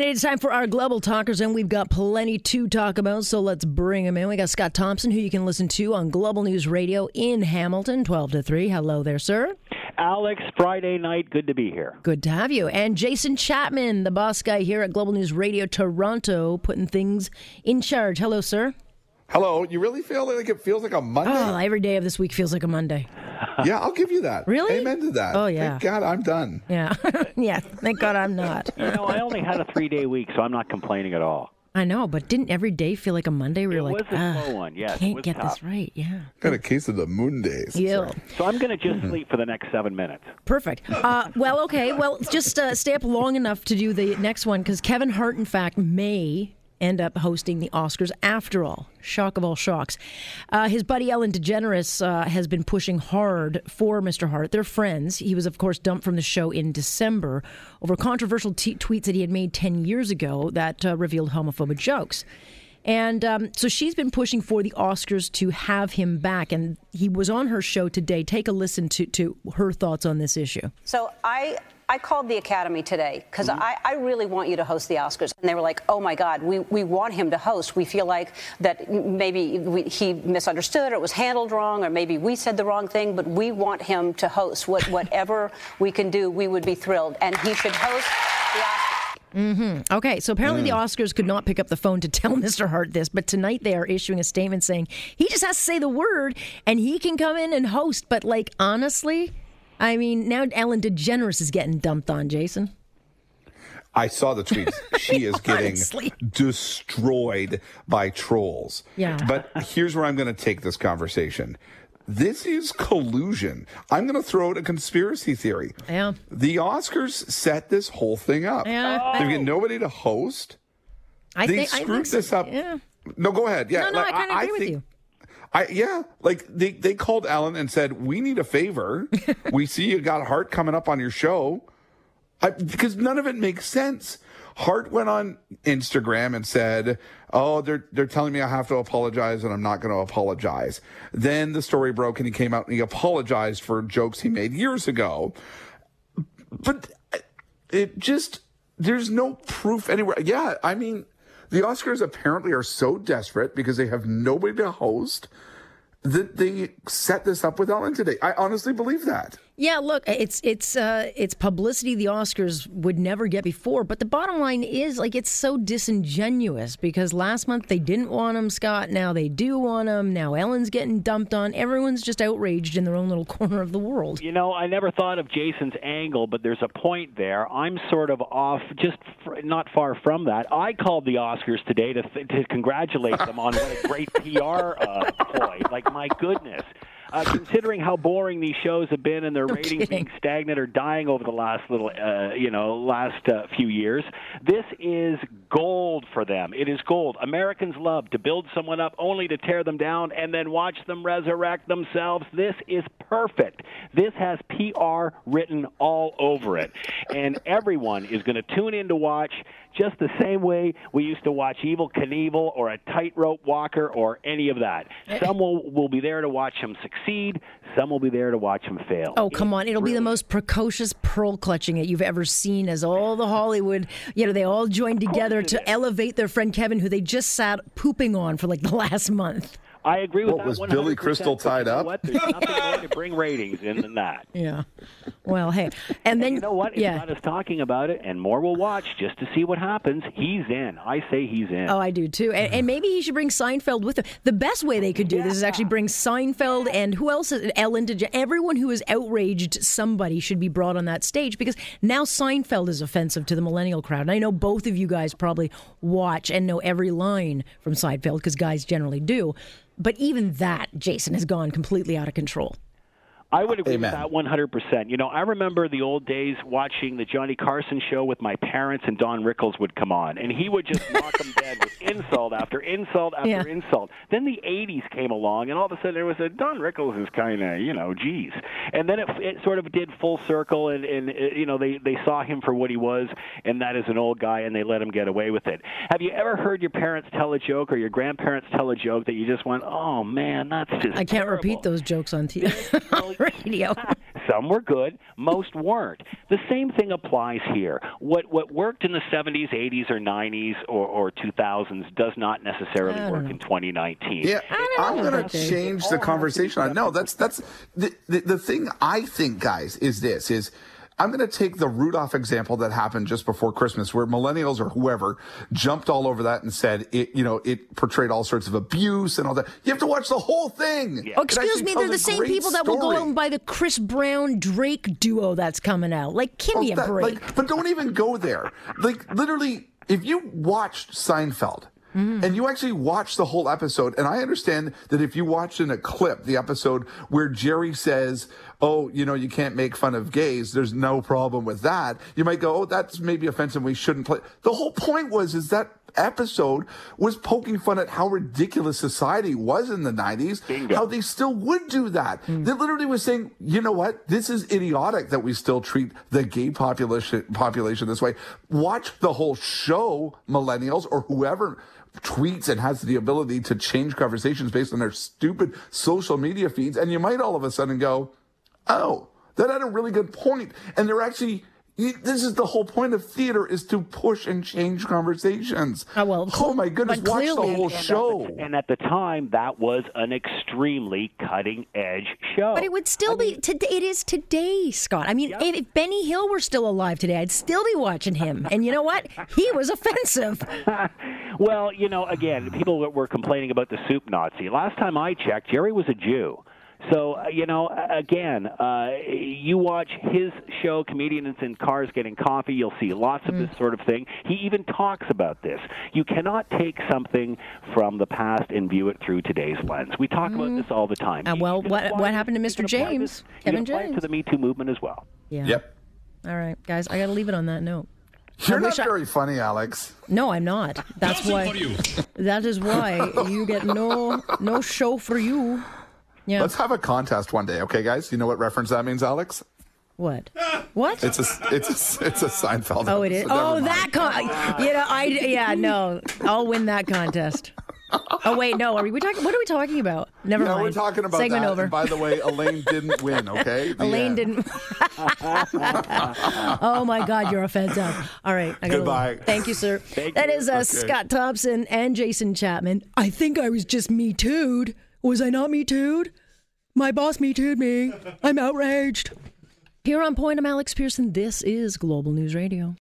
And it's time for our global talkers, and we've got plenty to talk about, so let's bring them in. We got Scott Thompson, who you can listen to on Global News Radio in Hamilton, 12 to 3. Hello there, sir. Alex, Friday night, good to be here. Good to have you. And Jason Chapman, the boss guy here at Global News Radio Toronto, putting things in charge. Hello, sir. Hello. You really feel like it feels like a Monday? Oh, every day of this week feels like a Monday. yeah, I'll give you that. Really? Amen to that. Oh, yeah. Thank God I'm done. Yeah. yeah. Thank God I'm not. You know, I only had a three day week, so I'm not complaining at all. I know, but didn't every day feel like a Monday? We were It were was like, a slow one, yes, can't get tough. this right. Yeah. Got a case of the moon days. Yeah. So I'm going to just sleep for the next seven minutes. Perfect. Uh, well, okay. Well, just uh, stay up long enough to do the next one because Kevin Hart, in fact, may end up hosting the Oscars after all. Shock of all shocks. Uh, his buddy Ellen DeGeneres uh, has been pushing hard for Mr. Hart. They're friends. He was, of course, dumped from the show in December over controversial t- tweets that he had made 10 years ago that uh, revealed homophobic jokes. And um, so she's been pushing for the Oscars to have him back. And he was on her show today. Take a listen to, to her thoughts on this issue. So I I called the Academy today because mm-hmm. I, I really want you to host the Oscars. And they were like, oh my God, we, we want him to host. We feel like that maybe we, he misunderstood or it was handled wrong or maybe we said the wrong thing, but we want him to host. What, whatever we can do, we would be thrilled. And he should host the Oscars. Mm-hmm. Okay, so apparently the mm. Oscars could not pick up the phone to tell Mr. Hart this, but tonight they are issuing a statement saying he just has to say the word and he can come in and host. But, like, honestly, I mean, now Ellen DeGeneres is getting dumped on, Jason. I saw the tweets. She is getting destroyed by trolls. Yeah. But here's where I'm going to take this conversation. This is collusion. I'm going to throw out a conspiracy theory. Yeah. The Oscars set this whole thing up. Yeah. They get nobody to host. I They think I screwed think so. this up. Yeah. No, go ahead. Yeah. No, no, like, I kind of agree with think- you. I yeah, like they they called Ellen and said, "We need a favor. we see you got Hart coming up on your show." I, because none of it makes sense. Hart went on Instagram and said, "Oh, they're they're telling me I have to apologize and I'm not going to apologize." Then the story broke and he came out and he apologized for jokes he made years ago. But it just there's no proof anywhere. Yeah, I mean, the Oscars apparently are so desperate because they have nobody to host that they set this up with Ellen today. I honestly believe that. Yeah, look, it's it's uh, it's publicity the Oscars would never get before. But the bottom line is, like, it's so disingenuous because last month they didn't want him, Scott. Now they do want him. Now Ellen's getting dumped on. Everyone's just outraged in their own little corner of the world. You know, I never thought of Jason's angle, but there's a point there. I'm sort of off, just f- not far from that. I called the Oscars today to th- to congratulate them on what a great PR uh, ploy. Like, my goodness. Uh, considering how boring these shows have been and their ratings kidding. being stagnant or dying over the last little, uh, you know, last uh, few years, this is gold for them. It is gold. Americans love to build someone up only to tear them down and then watch them resurrect themselves. This is perfect. This has PR written all over it, and everyone is going to tune in to watch. Just the same way we used to watch Evel Knievel or a Tightrope Walker or any of that. Some will, will be there to watch him succeed. Some will be there to watch him fail. Oh, come on. It'll be the most precocious pearl clutching that you've ever seen as all the Hollywood, you know, they all joined together it to elevate their friend Kevin, who they just sat pooping on for like the last month. I agree with What, that. was Billy 100%, Crystal tied up? What? There's nothing more to bring ratings in than that. Yeah. Well, hey. And then, You know what? It's yeah. got us talking about it, and more will watch just to see what happens. He's in. I say he's in. Oh, I do too. And, and maybe he should bring Seinfeld with him. The best way they could do this is actually bring Seinfeld and who else? Is, Ellen DeGeneres. Everyone who has outraged somebody should be brought on that stage because now Seinfeld is offensive to the millennial crowd. And I know both of you guys probably watch and know every line from Seinfeld because guys generally do. But even that, Jason, has gone completely out of control. I would agree Amen. with that 100%. You know, I remember the old days watching the Johnny Carson show with my parents, and Don Rickles would come on, and he would just knock them dead with insult after insult after Yeah. insult. Then the 80s came along, and all of a sudden there was a Don Rickles is kind of, you know, geez. And then it, it sort of did full circle, and, and uh, you know, they, they saw him for what he was, and that is an old guy, and they let him get away with it. Have you ever heard your parents tell a joke or your grandparents tell a joke that you just went, oh, man, that's just I can't terrible. repeat those jokes on, TV. on radio. Some were good, most weren't. The same thing applies here. What what worked in the 70s, 80s, or 90s or, or 2000s does not necessarily work in 2019. Yeah, I'm going to change the conversation. No, that's that's the, the the thing. I think, guys, is this is. I'm going to take the Rudolph example that happened just before Christmas, where millennials or whoever jumped all over that and said it, you know, it portrayed all sorts of abuse and all that. You have to watch the whole thing. Oh, excuse me, they're the a same great people that will go story. out and buy the Chris Brown Drake duo that's coming out. Like, give oh, me a Oh, that- break. like, but don't even go there. Like literally, if you watched Seinfeld. Mm-hmm. And you actually watched the whole episode, and I understand that if you watch in a clip the episode where Jerry says, "Oh, you know, you can't make fun of gays," there's no problem with that. You might go, "Oh, that's maybe offensive. We shouldn't play." The whole point was is that episode was poking fun at how ridiculous society was in the 90s, Bingo. how they still would do that. They literally was saying, you know what? This is idiotic that we still treat the gay population population this way. Watch the whole show, millennials or whoever tweets and has the ability to change conversations based on their stupid social media feeds, and you might all of a sudden go, oh, that had a really good point. And they're actually this is the whole point of theater is to push and change conversations. Oh, well, oh my goodness, but watch the whole And at show. the- and at the time, that was an extremely cutting edge show. But it would still be today. It is today, Scott. I mean, if, if Benny Hill were still alive today, I'd still be watching him. And you know what? He was offensive. Well, you know, again, people were complaining about the soup Nazi. Last time I checked, Jerry was a Jew. So, uh, you know, again, uh, you watch his show, Comedians in Cars Getting Coffee, you'll see lots of Mm. this sort of thing. He even talks about this. You cannot take something from the past and view it through today's lens. We talk about this all the time. Uh, well, what- what happened to Mr. James? this- Kevin can apply it James. to the Me Too movement as well. Yeah. Yep. All right, guys, I got to leave it on that note. You're I not wish I- very funny, Alex. No, I'm not. That's Nothing why. you. That is why you get no no show for you. Yeah. Let's have a contest one day, okay, guys? You know what reference that means, Alex? what? What? It's a it's a it's a Seinfeld. Oh, it is. episode. Oh, that con. You know, I yeah no, I'll win that contest. Oh wait, no. Are we, we talking? What are we talking about? Never No, mind. we're talking about segment that. over. And by the way, Elaine didn't win. Okay, The Elaine end. didn't. oh my God, you're offensive. All right. I gotta Goodbye. leave. Thank you, sir. Thank That you. is uh, Scott Thompson and Jason Chapman. I think I was just me too'd. Oh, Was I not me too'd? My boss me too'd me. I'm outraged. Here on Point, I'm Alex Pearson. This is Global News Radio.